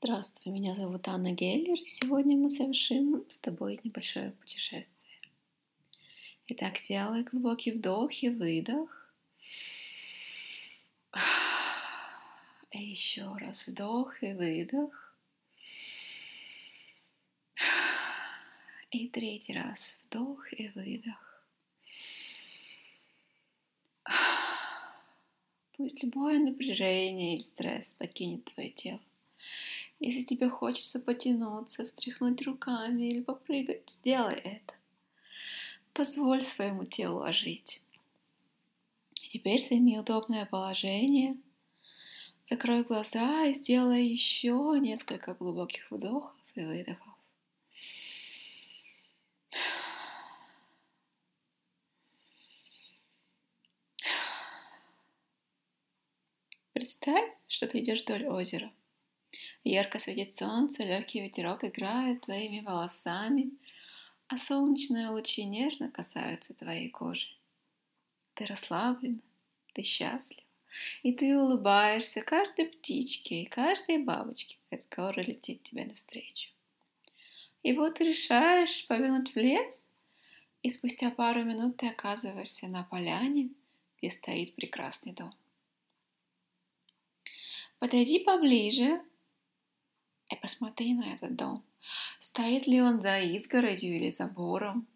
Здравствуй, меня зовут Анна Геллер, и сегодня мы совершим с тобой небольшое путешествие. Итак, сделай глубокий вдох и выдох. И еще раз вдох и выдох. И третий раз вдох и выдох. Пусть любое напряжение или стресс покинет твое тело. Если тебе хочется потянуться, встряхнуть руками или попрыгать, сделай это. Позволь своему телу ожить. Теперь займи удобное положение. Закрой глаза и сделай еще несколько глубоких вдохов и выдохов. Представь, что ты идешь вдоль озера. Ярко светит солнце, легкий ветерок играет твоими волосами, а солнечные лучи нежно касаются твоей кожи. Ты расслаблен, ты счастлив, и ты улыбаешься каждой птичке и каждой бабочке, которая летит тебе навстречу. И вот ты решаешь повернуть в лес, и спустя пару минут ты оказываешься на поляне, где стоит прекрасный дом. Подойди поближе и посмотри на этот дом. Стоит ли он за изгородью или забором?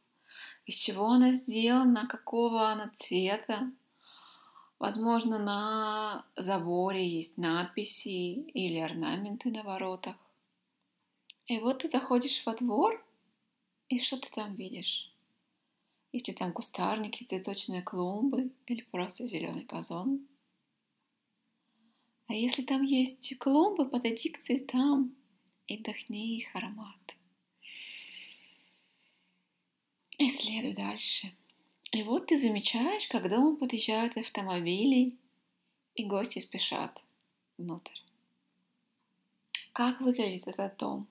Из чего она сделана? Какого она цвета? Возможно, на заборе есть надписи или орнаменты на воротах. И вот ты заходишь во двор, и что ты там видишь? Если там кустарники, цветочные клумбы или просто зеленый газон. А если там есть клумбы, подойди к цветам и вдохни их аромат. И следуй дальше. И вот ты замечаешь, как дом подъезжают автомобили, и гости спешат внутрь. Как выглядит этот дом?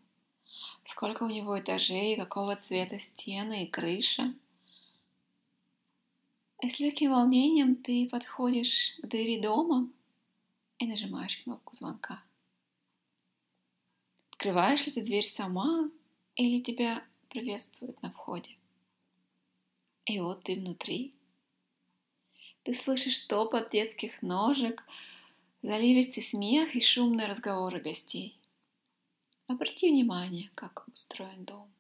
Сколько у него этажей, какого цвета стены и крыша? И с легким волнением ты подходишь к двери дома и нажимаешь кнопку звонка. Открываешь ли ты дверь сама или тебя приветствуют на входе? И вот ты внутри. Ты слышишь топот детских ножек, заливистый смех и шумные разговоры гостей. Обрати внимание, как устроен дом,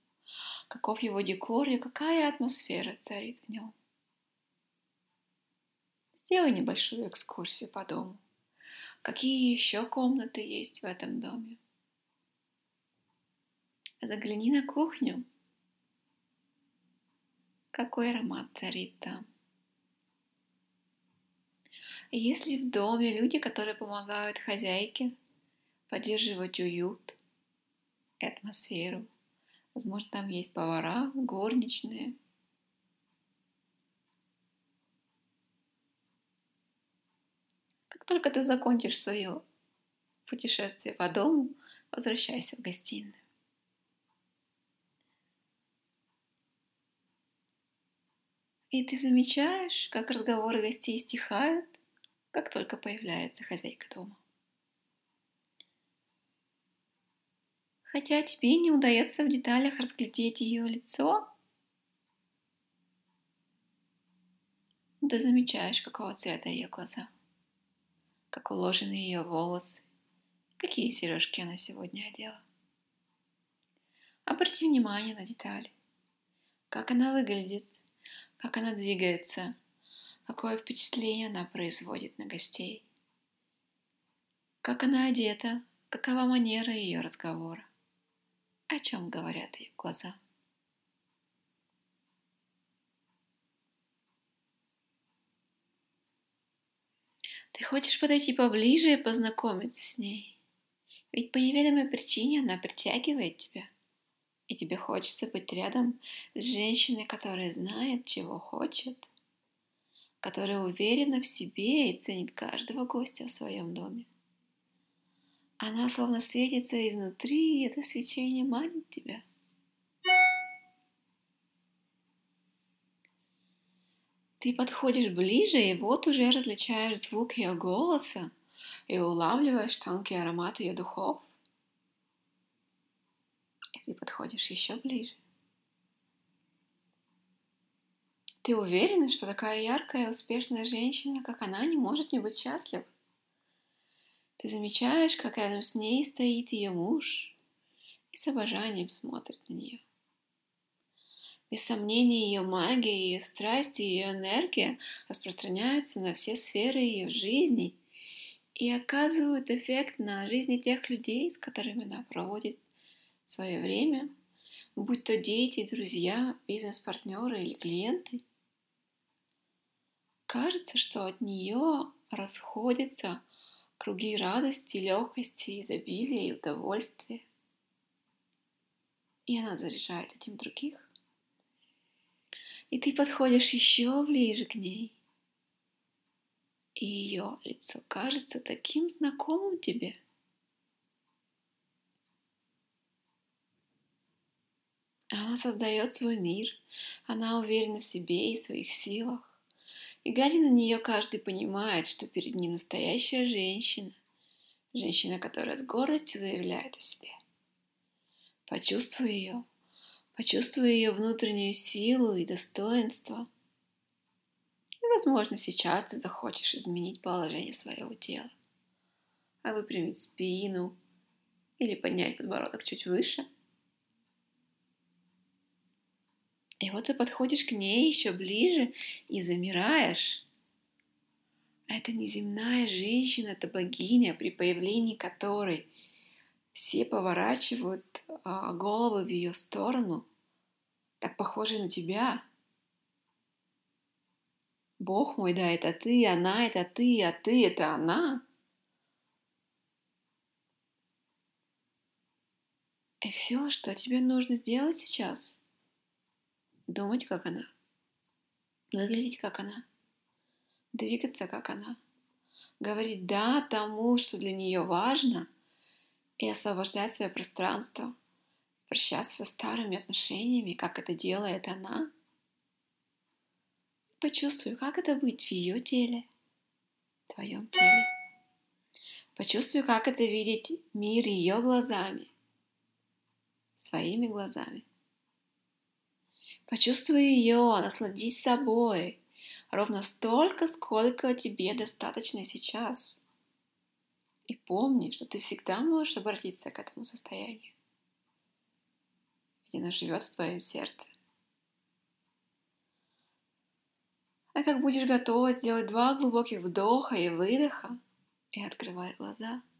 каков его декор и какая атмосфера царит в нем. Сделай небольшую экскурсию по дому. Какие еще комнаты есть в этом доме? Загляни на кухню. Какой аромат царит там? Есть ли в доме люди, которые помогают хозяйке поддерживать уют атмосферу? Возможно, там есть повара, горничные. Как только ты закончишь свое путешествие по дому, возвращайся в гостиную. И ты замечаешь, как разговоры гостей стихают, как только появляется хозяйка дома. Хотя тебе не удается в деталях разглядеть ее лицо, ты замечаешь, какого цвета ее глаза, как уложены ее волосы, какие сережки она сегодня одела. Обрати внимание на детали, как она выглядит, как она двигается, какое впечатление она производит на гостей, как она одета, какова манера ее разговора, о чем говорят ее глаза. Ты хочешь подойти поближе и познакомиться с ней, ведь по неведомой причине она притягивает тебя – тебе хочется быть рядом с женщиной, которая знает, чего хочет, которая уверена в себе и ценит каждого гостя в своем доме. Она словно светится изнутри, и это свечение манит тебя. Ты подходишь ближе, и вот уже различаешь звук ее голоса и улавливаешь тонкий аромат ее духов. И ты подходишь еще ближе. Ты уверена, что такая яркая и успешная женщина, как она, не может не быть счастлива? Ты замечаешь, как рядом с ней стоит ее муж и с обожанием смотрит на нее. Без сомнения, ее магия, ее страсти, ее энергия распространяются на все сферы ее жизни и оказывают эффект на жизни тех людей, с которыми она проводит свое время, будь то дети, друзья, бизнес-партнеры или клиенты. Кажется, что от нее расходятся круги радости, легкости, изобилия и удовольствия. И она заряжает этим других. И ты подходишь еще ближе к ней. И ее лицо кажется таким знакомым тебе. Она создает свой мир, она уверена в себе и своих силах. И глядя на нее, каждый понимает, что перед ним настоящая женщина. Женщина, которая с гордостью заявляет о себе. Почувствуй ее, почувствуй ее внутреннюю силу и достоинство. И, возможно, сейчас ты захочешь изменить положение своего тела. А выпрямить спину или поднять подбородок чуть выше – И вот ты подходишь к ней еще ближе и замираешь. Это неземная женщина, это богиня, при появлении которой все поворачивают а, головы в ее сторону, так похожие на тебя. Бог мой, да, это ты, она, это ты, а ты, это она. И все, что тебе нужно сделать сейчас, думать, как она, выглядеть, как она, двигаться, как она, говорить «да» тому, что для нее важно, и освобождать свое пространство, прощаться со старыми отношениями, как это делает она. Почувствуй, как это быть в ее теле, в твоем теле. Почувствуй, как это видеть мир ее глазами, своими глазами. Почувствуй ее, насладись собой. Ровно столько, сколько тебе достаточно сейчас. И помни, что ты всегда можешь обратиться к этому состоянию. Ведь оно живет в твоем сердце. А как будешь готова сделать два глубоких вдоха и выдоха, и открывай глаза –